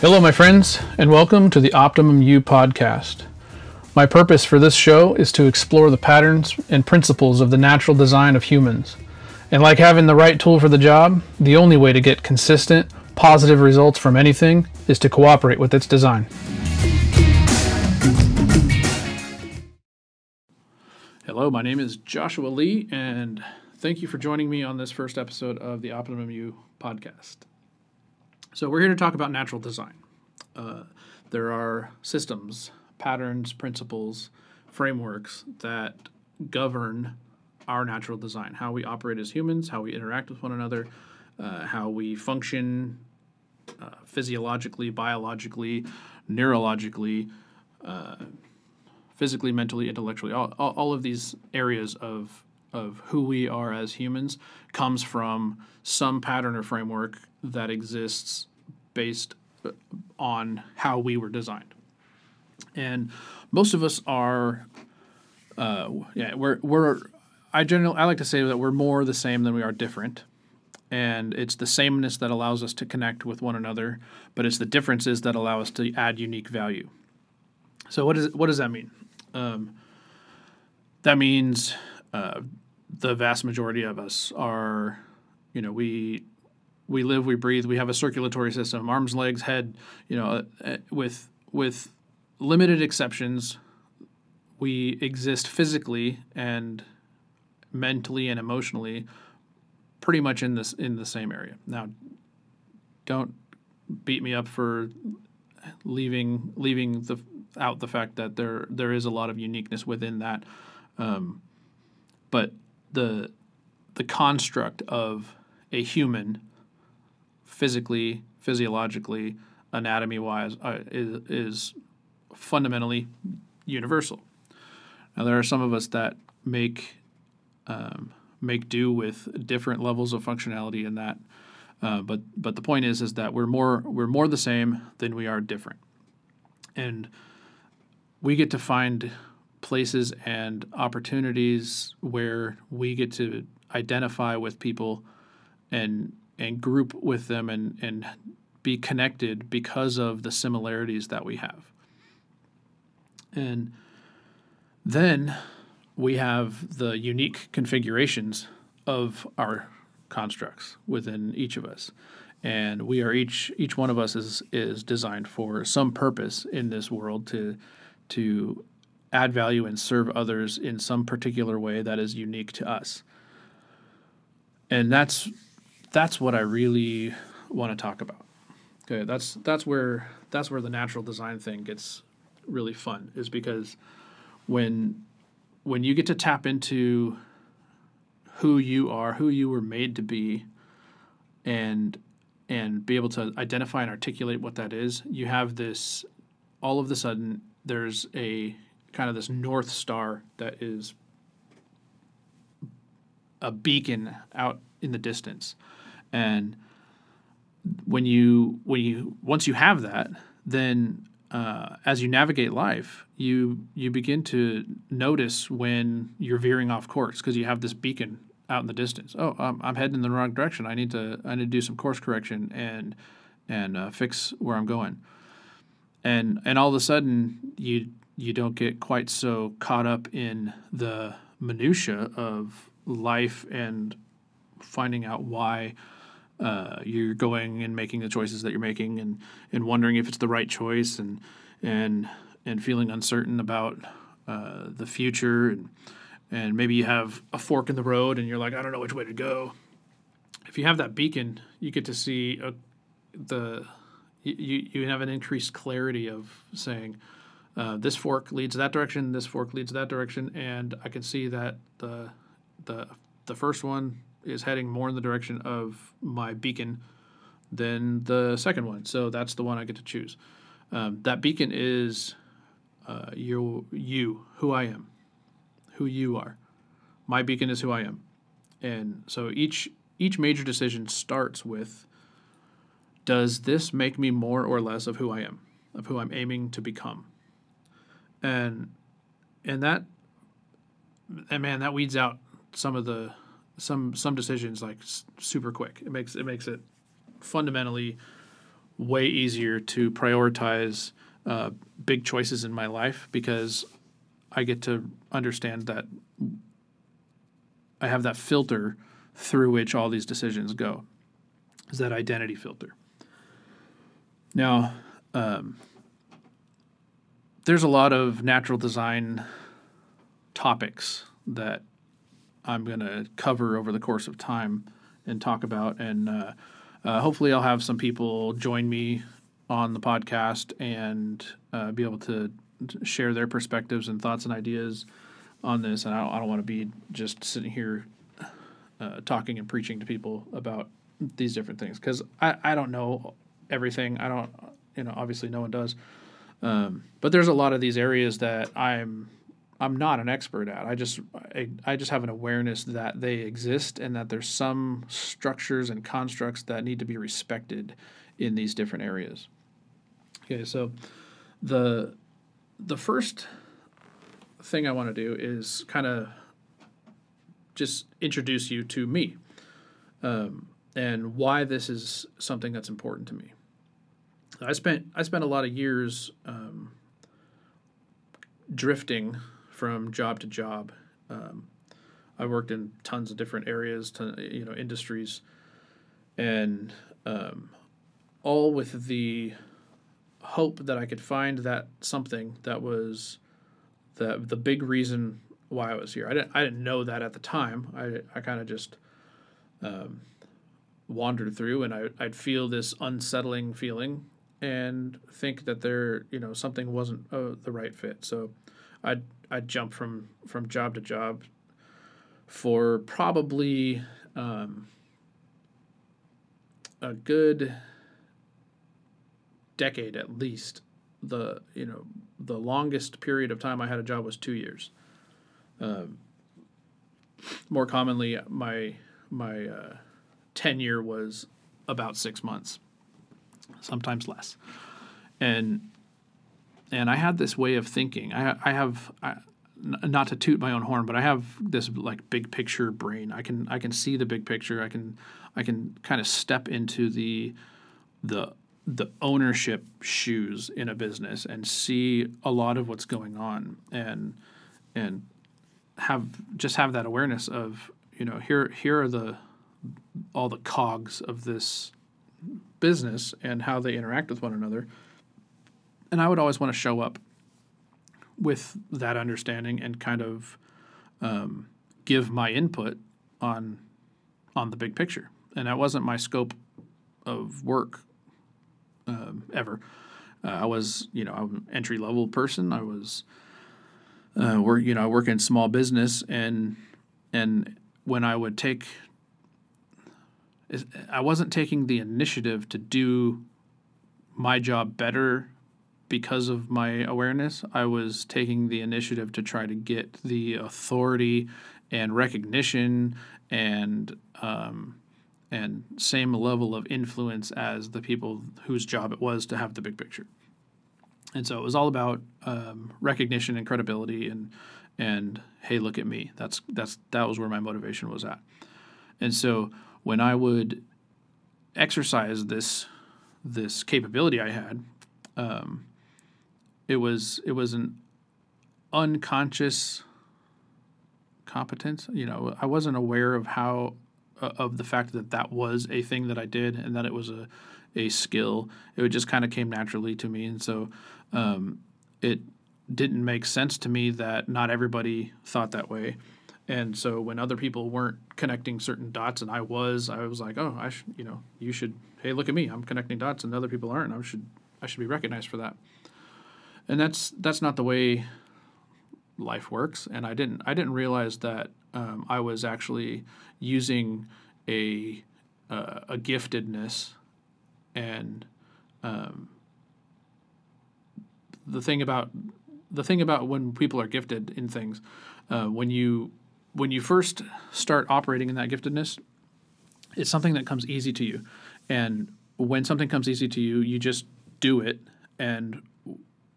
Hello, my friends, and welcome to the Optimum U podcast. My purpose for this show is to explore the patterns and principles of the natural design of humans. And like having the right tool for the job, the only way to get consistent, positive results from anything is to cooperate with its design. Hello, my name is Joshua Lee, and thank you for joining me on this first episode of the Optimum U podcast. So, we're here to talk about natural design. Uh, there are systems, patterns, principles, frameworks that govern our natural design, how we operate as humans, how we interact with one another, uh, how we function uh, physiologically, biologically, neurologically, uh, physically, mentally, intellectually. All, all, of these areas of of who we are as humans comes from some pattern or framework that exists based uh, on how we were designed. And most of us are, uh, yeah, we're, we're, I generally, I like to say that we're more the same than we are different. And it's the sameness that allows us to connect with one another, but it's the differences that allow us to add unique value. So what, is, what does that mean? Um, that means uh, the vast majority of us are, you know, we we live, we breathe, we have a circulatory system, arms, legs, head, you know, uh, with with limited exceptions, we exist physically and mentally and emotionally pretty much in this in the same area. Now, don't beat me up for leaving leaving the out the fact that there there is a lot of uniqueness within that, um, but the the construct of a human physically, physiologically, anatomy wise, uh, is, is fundamentally universal. Now, there are some of us that make um, make do with different levels of functionality in that. Uh, but but the point is is that we're more we're more the same than we are different, and we get to find places and opportunities where we get to identify with people and and group with them and and be connected because of the similarities that we have. And then we have the unique configurations of our constructs within each of us. And we are each each one of us is is designed for some purpose in this world to to add value and serve others in some particular way that is unique to us. And that's that's what I really want to talk about. Okay, that's that's where that's where the natural design thing gets really fun is because when when you get to tap into who you are, who you were made to be, and and be able to identify and articulate what that is, you have this all of a sudden there's a kind of this north star that is a beacon out in the distance. And when you when you once you have that then uh, as you navigate life you you begin to notice when you're veering off course because you have this beacon out in the distance. Oh I'm, I'm heading in the wrong direction. I need to i need to do some course correction and and uh, fix where i'm going. And and all of a sudden you you don't get quite so caught up in the minutia of life and finding out why uh, you're going and making the choices that you're making and, and wondering if it's the right choice and and and feeling uncertain about uh, the future and and maybe you have a fork in the road and you're like I don't know which way to go. If you have that beacon, you get to see a, the you you have an increased clarity of saying uh, this fork leads that direction, this fork leads that direction, and I can see that the the the first one is heading more in the direction of my beacon than the second one. So that's the one I get to choose. Um, that beacon is uh, you, you, who I am, who you are. My beacon is who I am, and so each each major decision starts with: Does this make me more or less of who I am, of who I'm aiming to become? And and that and man, that weeds out some of the some some decisions like super quick. It makes it makes it fundamentally way easier to prioritize uh, big choices in my life because I get to understand that I have that filter through which all these decisions go. Is that identity filter? Now, um, there's a lot of natural design topics that I'm going to cover over the course of time and talk about. And uh, uh, hopefully, I'll have some people join me on the podcast and uh, be able to share their perspectives and thoughts and ideas on this. And I don't, don't want to be just sitting here uh, talking and preaching to people about these different things because I, I don't know everything. I don't, you know, obviously no one does. Um, but there's a lot of these areas that I'm I'm not an expert at. I just I, I just have an awareness that they exist and that there's some structures and constructs that need to be respected in these different areas. Okay, so the the first thing I want to do is kind of just introduce you to me um, and why this is something that's important to me. I spent I spent a lot of years um, drifting from job to job. Um, I worked in tons of different areas, to, you know, industries, and um, all with the hope that I could find that something that was the the big reason why I was here. I didn't I didn't know that at the time. I I kind of just um, wandered through, and I I'd feel this unsettling feeling and think that there you know something wasn't uh, the right fit. So I'd I'd jump from from job to job for probably um, a good decade at least. The you know the longest period of time I had a job was two years. Um, more commonly, my my uh, tenure was about six months sometimes less. And and I had this way of thinking. I I have not to toot my own horn, but I have this like big picture brain. I can I can see the big picture. I can I can kind of step into the the the ownership shoes in a business and see a lot of what's going on and and have just have that awareness of you know here here are the all the cogs of this business and how they interact with one another. And I would always want to show up with that understanding and kind of um, give my input on on the big picture. And that wasn't my scope of work um, ever. Uh, I was, you know, I'm an entry level person. I was, uh, work, you know, I work in small business, and and when I would take I wasn't taking the initiative to do my job better because of my awareness. I was taking the initiative to try to get the authority and recognition and um, and same level of influence as the people whose job it was to have the big picture. And so it was all about um, recognition and credibility and and hey, look at me. That's that's that was where my motivation was at. And so when I would exercise this this capability I had, um, it was it was an unconscious competence. You know, I wasn't aware of how uh, of the fact that that was a thing that I did and that it was a a skill. It just kind of came naturally to me, and so um, it didn't make sense to me that not everybody thought that way. And so when other people weren't connecting certain dots and I was, I was like, oh, I should, you know, you should, hey, look at me, I'm connecting dots and other people aren't. I should, I should be recognized for that. And that's that's not the way life works. And I didn't, I didn't realize that um, I was actually using a uh, a giftedness and um, the thing about the thing about when people are gifted in things, uh, when you when you first start operating in that giftedness, it's something that comes easy to you. And when something comes easy to you, you just do it. And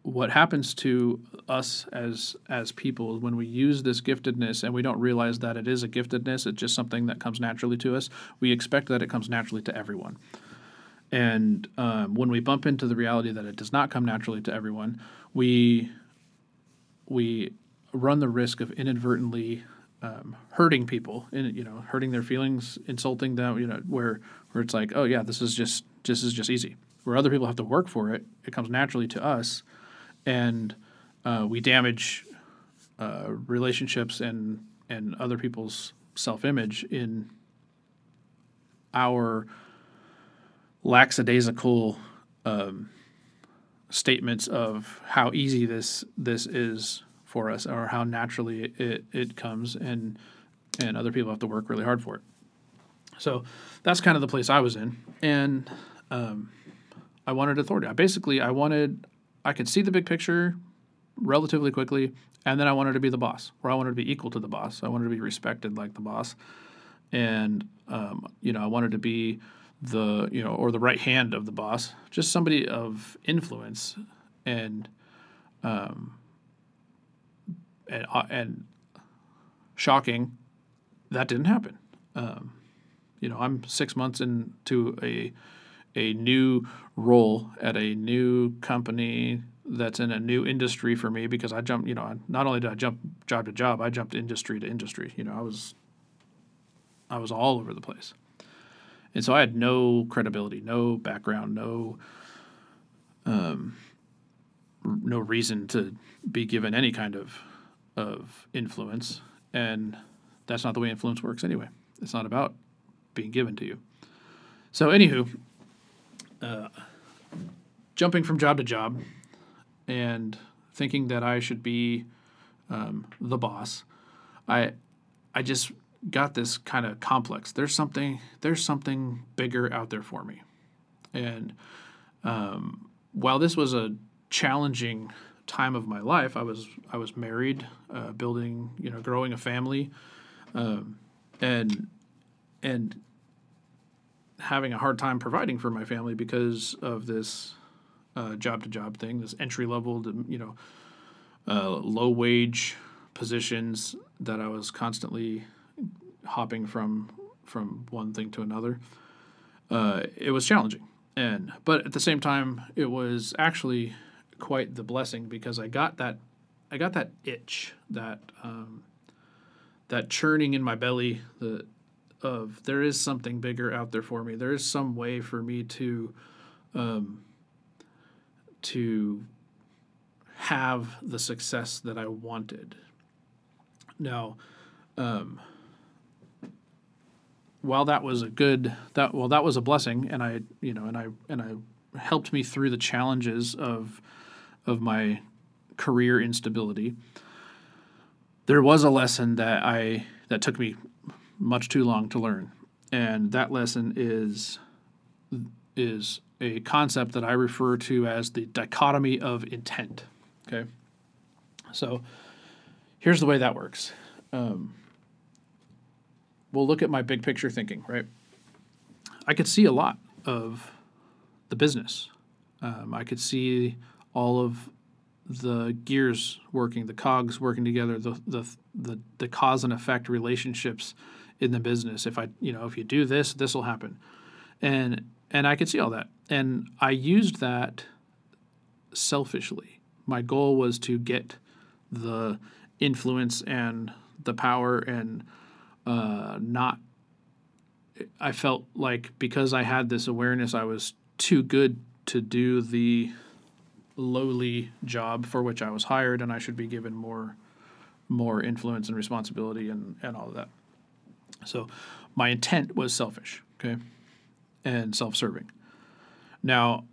what happens to us as as people when we use this giftedness and we don't realize that it is a giftedness, it's just something that comes naturally to us. We expect that it comes naturally to everyone. And um, when we bump into the reality that it does not come naturally to everyone, we we run the risk of inadvertently um, hurting people, and you know, hurting their feelings, insulting them. You know, where where it's like, oh yeah, this is just this is just easy. Where other people have to work for it, it comes naturally to us, and uh, we damage uh, relationships and and other people's self image in our lackadaisical um, statements of how easy this this is for us or how naturally it, it, it comes and and other people have to work really hard for it. So that's kind of the place i was in and um, i wanted authority. I basically i wanted i could see the big picture relatively quickly and then i wanted to be the boss or i wanted to be equal to the boss. I wanted to be respected like the boss. And um, you know i wanted to be the you know or the right hand of the boss, just somebody of influence, and um, and uh, and shocking, that didn't happen. Um, you know, I'm six months into a a new role at a new company that's in a new industry for me because I jumped. You know, not only did I jump job to job, I jumped industry to industry. You know, I was I was all over the place. And so I had no credibility, no background, no um, no reason to be given any kind of of influence. And that's not the way influence works anyway. It's not about being given to you. So, anywho, uh, jumping from job to job and thinking that I should be um, the boss, I I just got this kind of complex. There's something there's something bigger out there for me, and um, while this was a challenging time of my life, I was I was married, uh, building you know growing a family, um, and and having a hard time providing for my family because of this job to job thing, this entry level, you know, uh, low wage positions that I was constantly hopping from from one thing to another. Uh, it was challenging, and but at the same time, it was actually quite the blessing because I got that I got that itch that um, that churning in my belly the of there is something bigger out there for me. There is some way for me to um, to have the success that I wanted. Now, um, while that was a good that well that was a blessing and I you know and I and I helped me through the challenges of of my career instability there was a lesson that I that took me much too long to learn and that lesson is is a concept that I refer to as the dichotomy of intent okay so here's the way that works um, we'll look at my big picture thinking, right? I could see a lot of the business. Um, I could see all of the gears working, the cogs working together, the, the the the cause and effect relationships in the business. If I, you know, if you do this, this will happen, and and I could see all that, and I used that selfishly. My goal was to get the influence and the power and uh, not. I felt like because I had this awareness, I was too good to do the lowly job for which I was hired, and I should be given more more influence and responsibility and, and all of that. So my intent was selfish, okay, and self serving. Now,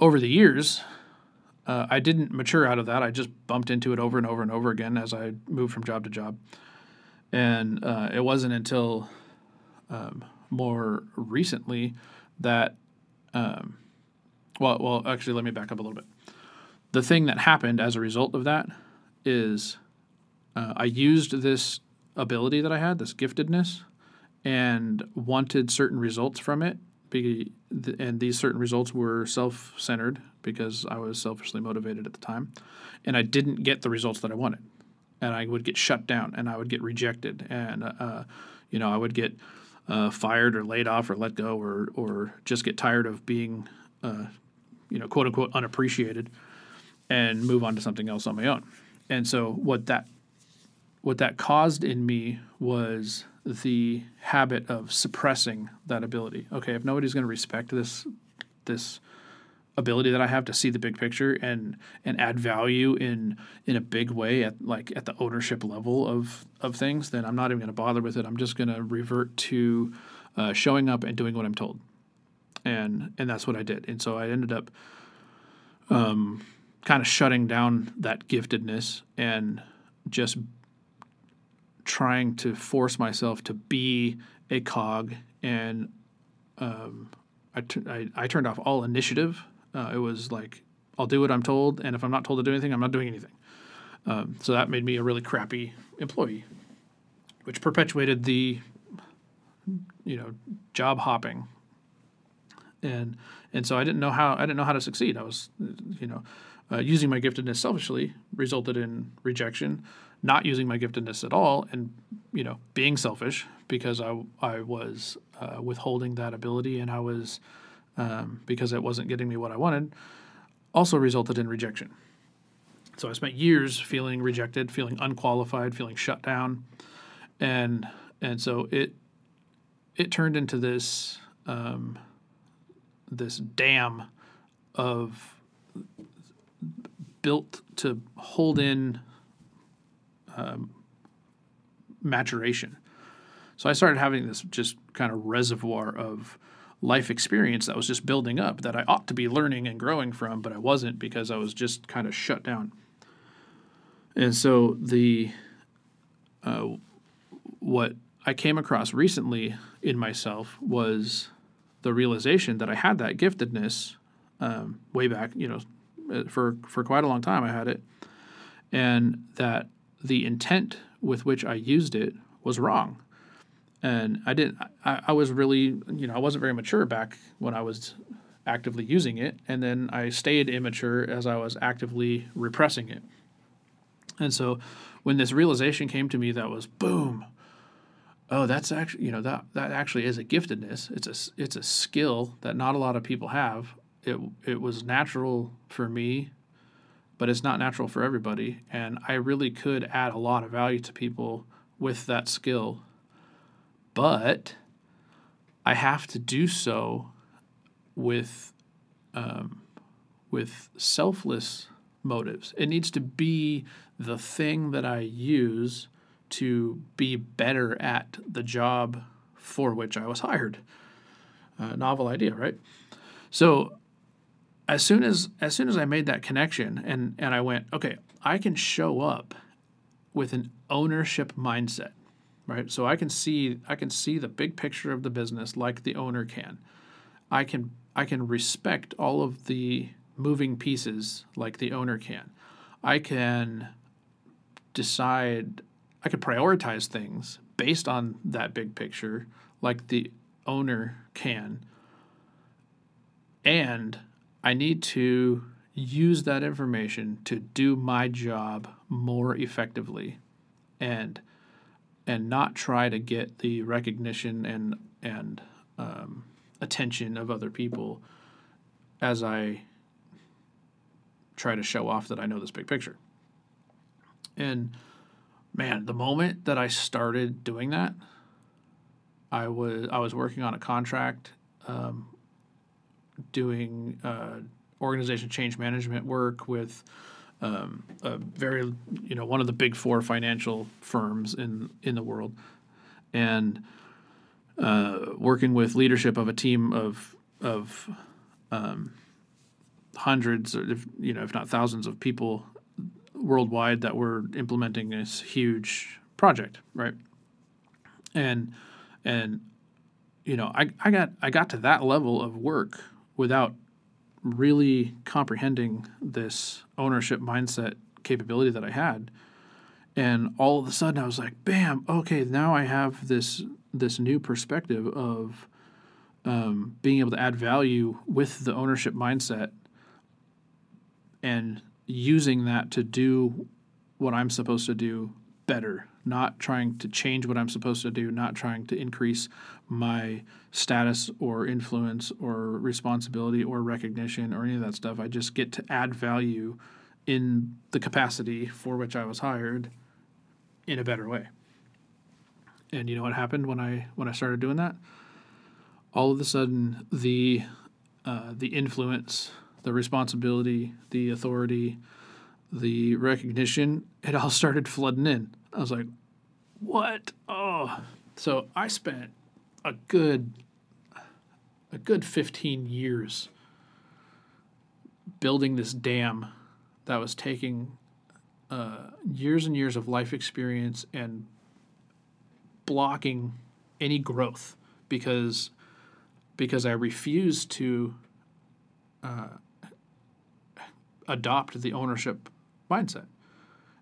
over the years, uh, I didn't mature out of that. I just bumped into it over and over and over again as I moved from job to job. And uh, it wasn't until um, more recently that, um, well, well, actually, let me back up a little bit. The thing that happened as a result of that is uh, I used this ability that I had, this giftedness, and wanted certain results from it. Be and these certain results were self centered because I was selfishly motivated at the time. And I didn't get the results that I wanted and I would get shut down and I would get rejected and uh, you know I would get uh, fired or laid off or let go or or just get tired of being, uh, you know, quote unquote unappreciated, and move on to something else on my own. And so what that what that caused in me was the habit of suppressing that ability. Okay, if nobody's going to respect this this ability that I have to see the big picture and and add value in in a big way at like at the ownership level of of things, then I'm not even going to bother with it. I'm just going to revert to uh, showing up and doing what I'm told, and and that's what I did. And so I ended up um, kind of shutting down that giftedness and just trying to force myself to be a cog and um, I, t- I, I turned off all initiative uh, it was like I'll do what I'm told, and if I'm not told to do anything, I'm not doing anything. Um, so that made me a really crappy employee, which perpetuated the you know job hopping. And and so I didn't know how I didn't know how to succeed. I was you know uh, using my giftedness selfishly resulted in rejection. Not using my giftedness at all, and you know being selfish because I I was uh, withholding that ability, and I was um, because it wasn't getting me what I wanted, also resulted in rejection. So I spent years feeling rejected, feeling unqualified, feeling shut down, and and so it it turned into this um, this dam of built to hold in um, maturation. So I started having this just kind of reservoir of life experience that was just building up that I ought to be learning and growing from, but I wasn't because I was just kind of shut down. And so the uh, what I came across recently in myself was the realization that I had that giftedness um, way back, you know, Uh, for for quite a long time I had it, and that the intent with which I used it was wrong and I didn't. I, I was really, you know, I wasn't very mature back when I was actively using it, and then I stayed immature as I was actively repressing it. And so, when this realization came to me, that was boom. Oh, that's actually, you know, that that actually is a giftedness. It's a it's a skill that not a lot of people have. It it was natural for me, but it's not natural for everybody. And I really could add a lot of value to people with that skill but I have to do so with um, with selfless motives. It needs to be the thing that I use to be better at the job for which I was hired. Uh, novel idea, right? So as soon as as soon as I made that connection and and I went, okay, I can show up with an ownership mindset right? So I can see I can see the big picture of the business like the owner can. I can I can respect all of the moving pieces like the owner can. I can decide I can prioritize things based on that big picture like the owner can. And I need to use that information to do my job more effectively. And and not try to get the recognition and and um, attention of other people as I try to show off that I know this big picture. And man, the moment that I started doing that, I was I was working on a contract, um, doing uh, organization change management work with um, a very you know one of the big four financial firms in in the world, and uh, working with leadership of a team of of um, hundreds, if, you know, if not thousands of people worldwide that were implementing this huge project, right? And and you know, I, I got I got to that level of work without really comprehending this ownership mindset capability that I had. And all of a sudden I was like, bam, okay, now I have this this new perspective of um, being able to add value with the ownership mindset and using that to do what I'm supposed to do better, not trying to change what I'm supposed to do, not trying to increase my status or influence or responsibility or recognition or any of that stuff. I just get to add value in the capacity for which I was hired in a better way. And you know what happened when I when I started doing that? All of a sudden, the uh, the influence, the responsibility, the authority, the recognition, it all started flooding in. I was like, "What? Oh!" So I spent a good a good 15 years building this dam that was taking uh, years and years of life experience and blocking any growth because because I refused to uh, adopt the ownership mindset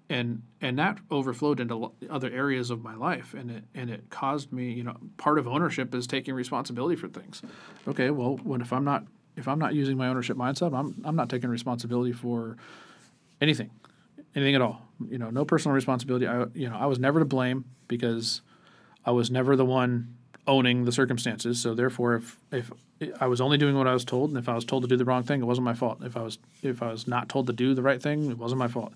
and and that overflowed into other areas of my life and it and it caused me you know part of ownership is taking responsibility for things. Okay well when if i'm not if i'm not using my ownership mindset i'm i'm not taking responsibility for anything anything at all. You know no personal responsibility. I you know i was never to blame because i was never the one owning the circumstances. So therefore if if i was only doing what i was told and if i was told to do the wrong thing it wasn't my fault. If i was if i was not told to do the right thing it wasn't my fault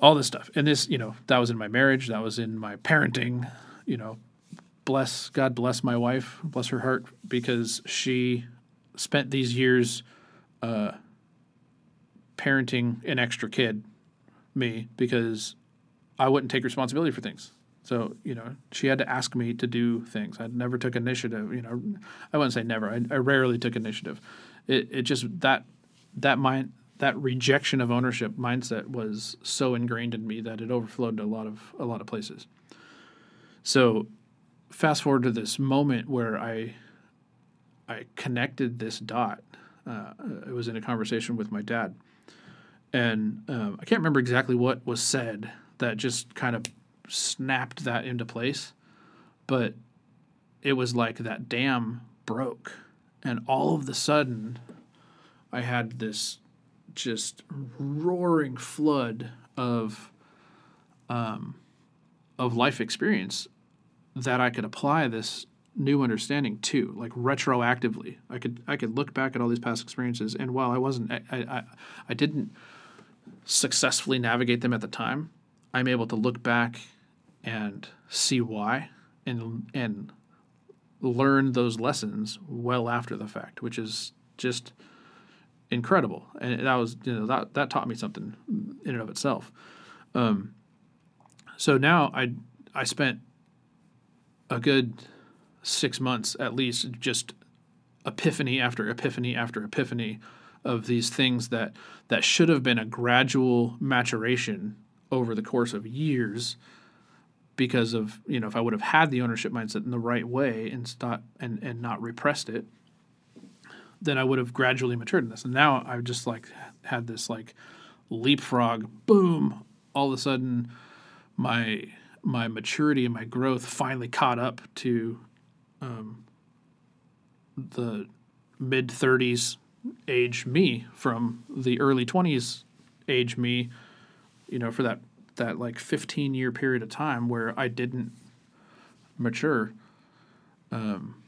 all this stuff. And this, you know, that was in my marriage, that was in my parenting, you know, bless God bless my wife, bless her heart because she spent these years uh, parenting an extra kid, me, because I wouldn't take responsibility for things. So, you know, she had to ask me to do things. I never took initiative, you know, I wouldn't say never. I, I rarely took initiative. It, it just that that mind that rejection of ownership mindset was so ingrained in me that it overflowed to a lot of a lot of places. So, fast forward to this moment where I I connected this dot. Uh, it was in a conversation with my dad, and um, I can't remember exactly what was said that just kind of snapped that into place, but it was like that dam broke, and all of the sudden, I had this just roaring flood of um, of life experience that I could apply this new understanding to, like retroactively. I could I could look back at all these past experiences, and while I wasn't I I, I didn't successfully navigate them at the time, I'm able to look back and see why and and learn those lessons well after the fact, which is just incredible, and that was you know that that taught me something in and of itself. Um, so now I I spent a good six months at least just epiphany after epiphany after epiphany of these things that that should have been a gradual maturation over the course of years because of you know if I would have had the ownership mindset in the right way and stop and and not repressed it then I would have gradually matured in this. And now I've just like had this like leapfrog, boom, all of a sudden my my maturity and my growth finally caught up to um, the mid 30s age me from the early 20s age me you know for that that like 15 year period of time where I didn't mature um,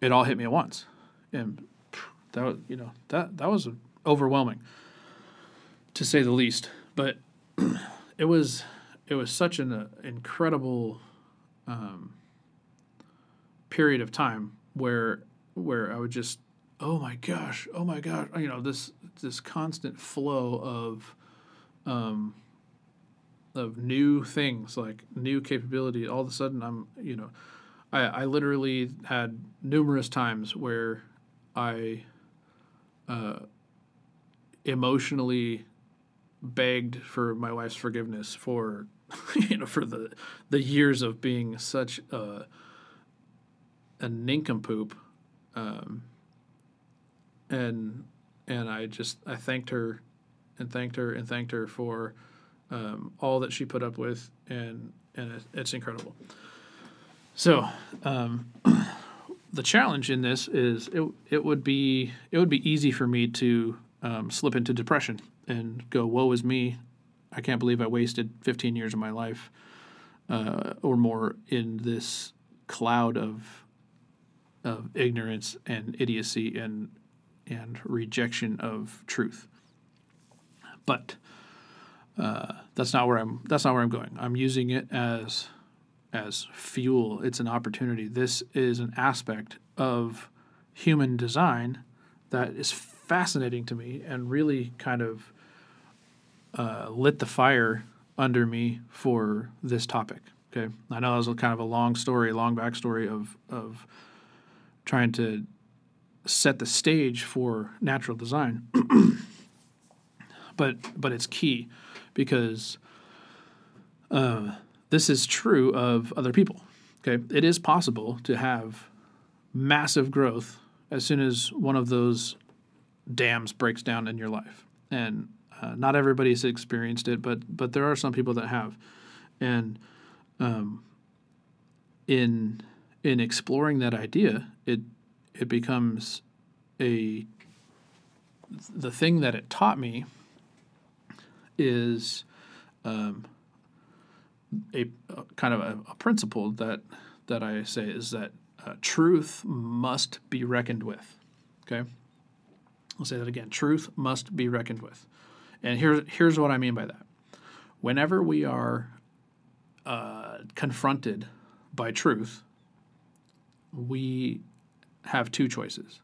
it all hit me at once and that was, you know that that was overwhelming to say the least. But it was it was such an uh, incredible um, period of time where where I would just oh my gosh oh my gosh you know this this constant flow of um, of new things like new capability all of a sudden I'm you know I, I literally had numerous times where I uh, emotionally begged for my wife's forgiveness for you know for the the years of being such a a nincompoop um, and and I just I thanked her and thanked her and thanked her for um, all that she put up with and and it, it's incredible. So um, the challenge in this is it it would be it would be easy for me to um, slip into depression and go woe is me I can't believe I wasted 15 years of my life uh, or more in this cloud of of ignorance and idiocy and and rejection of truth. But uh, that's not where I'm. That's not where I'm going. I'm using it as as fuel. It's an opportunity. This is an aspect of human design that is fascinating to me and really kind of uh, lit the fire under me for this topic. Okay, I know that was kind of a long story, long backstory of of trying to set the stage for natural design, but but it's key because uh, this is true of other people. Okay, it is possible to have massive growth as soon as one of those dams breaks down in your life, and uh, not everybody's experienced it, but but there are some people that have, and um, in in exploring that idea, it it becomes a the thing that it taught me is um, a, a, kind of a, a, principle that that I say is that uh, truth must be reckoned with. Okay, I'll say that again. Truth must be reckoned with, and here's here's what I mean by that. Whenever we are uh, confronted by truth, we have two choices.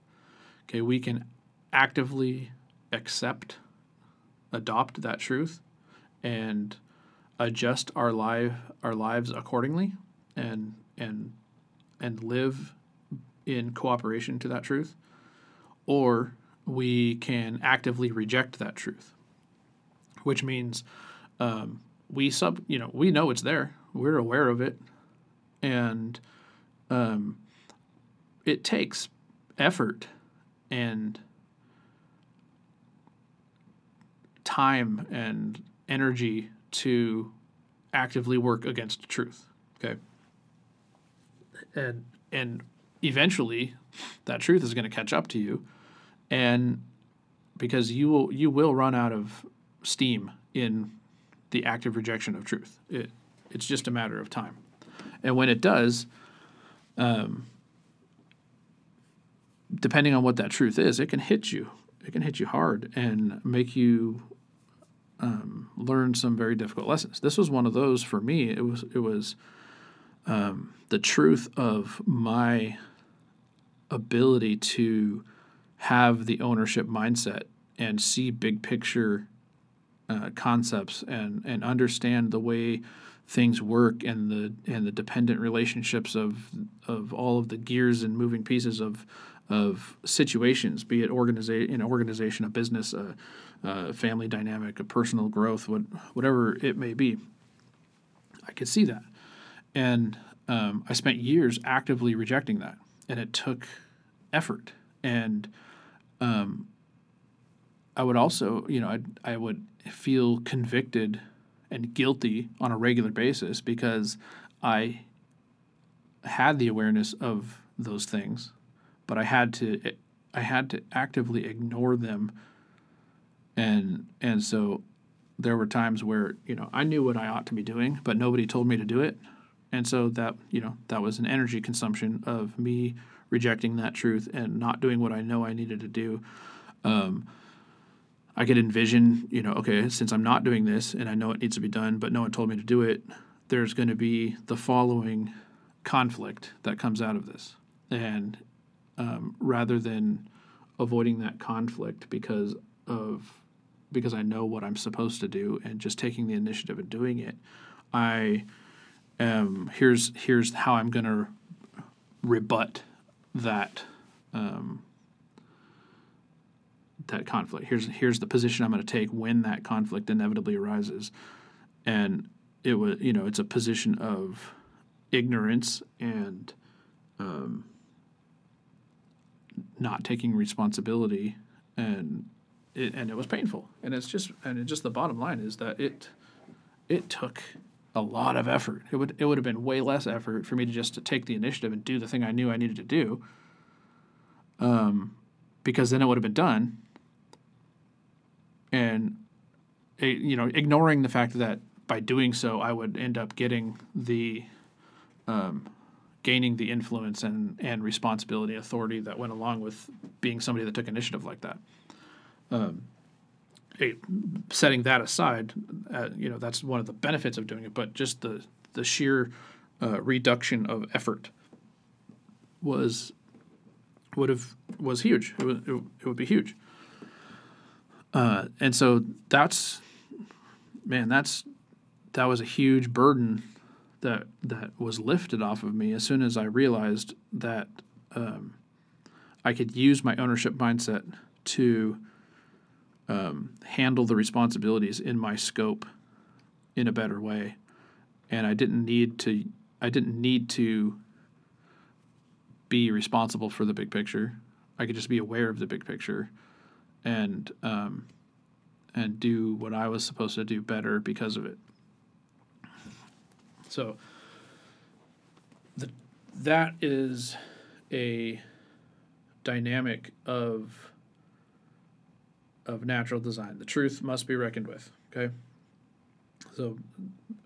Okay, we can actively accept adopt that truth and adjust our life our lives accordingly and and and live in cooperation to that truth or we can actively reject that truth which means um, we sub you know we know it's there. We're aware of it. And um, it takes effort and time and energy to actively work against truth. Okay. And and eventually that truth is going to catch up to you and because you will you will run out of steam in the active rejection of truth. It it's just a matter of time. And when it does, um, depending on what that truth is, it can hit you. It can hit you hard and make you um, learn some very difficult lessons. This was one of those for me. It was it was um, the truth of my ability to have the ownership mindset and see big picture uh, concepts and and understand the way things work and the and the dependent relationships of of all of the gears and moving pieces of of situations, be it organiza- an organization, a business, a, a, family dynamic, a personal growth, what, whatever it may be. I could see that. And um, I spent years actively rejecting that. And it took effort. And um, I would also, you know, I'd, I would feel convicted and guilty on a regular basis because I had the awareness of those things but I had to I had to actively ignore them. And and so there were times where you know I knew what I ought to be doing but nobody told me to do it. And so that you know that was an energy consumption of me rejecting that truth and not doing what I know I needed to do. Um, I could envision you know okay since I'm not doing this and I know it needs to be done but no one told me to do it there's going to be the following conflict that comes out of this. And um, rather than avoiding that conflict because of because I know what I'm supposed to do and just taking the initiative and doing it. I am here's here's how I'm going to rebut that um, that conflict. Here's here's the position I'm going to take when that conflict inevitably arises, and it was you know it's a position of ignorance and um, not taking responsibility and it, and it was painful. And it's just and it just the bottom line is that it it took a lot of effort. It would it would have been way less effort for me to just to take the initiative and do the thing I knew I needed to do um, because then it would have been done. And a, you know, ignoring the fact that by doing so, I would end up getting the, um, gaining the influence and, and responsibility, authority that went along with being somebody that took initiative like that. Um, it, setting that aside, uh, you know, that's one of the benefits of doing it, but just the, the sheer uh, reduction of effort was would have was huge. It would, it, would be huge. Uh, and so that's man, that's that was a huge burden that that was lifted off of me as soon as I realized that um, I could use my ownership mindset to um, handle the responsibilities in my scope in a better way, and I didn't need to. I didn't need to be responsible for the big picture. I could just be aware of the big picture, and um, and do what I was supposed to do better because of it. So the, that is a dynamic of of natural design. The truth must be reckoned with. Okay. So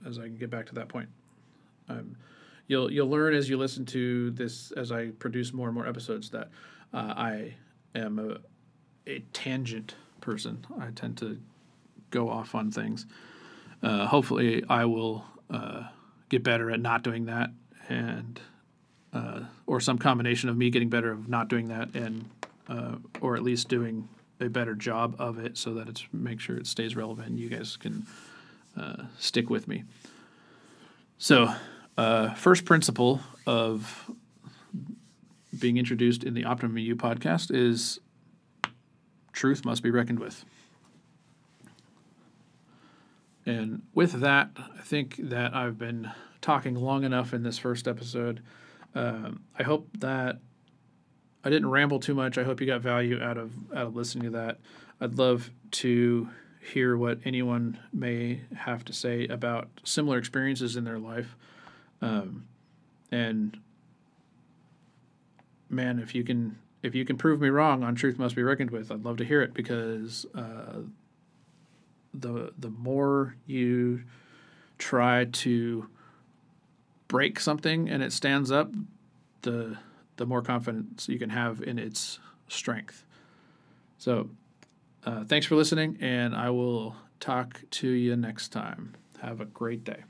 as I can get back to that point, um, you'll you'll learn as you listen to this as I produce more and more episodes that uh, I am a, a tangent person. I tend to go off on things. Uh, hopefully, I will uh, get better at not doing that, and uh, or some combination of me getting better of not doing that, and uh, or at least doing a better job of it, so that it's make sure it stays relevant. and You guys can uh, stick with me. So, uh, first principle of being introduced in the Optimum U podcast is truth must be reckoned with. And with that, I think that I've been talking long enough in this first episode. Um, I hope that I didn't ramble too much. I hope you got value out of out of listening to that. I'd love to hear what anyone may have to say about similar experiences in their life. Um, and man, if you can if you can prove me wrong on truth must be reckoned with, I'd love to hear it because uh, the the more you try to break something and it stands up, the the more confidence you can have in its strength. So, uh, thanks for listening, and I will talk to you next time. Have a great day.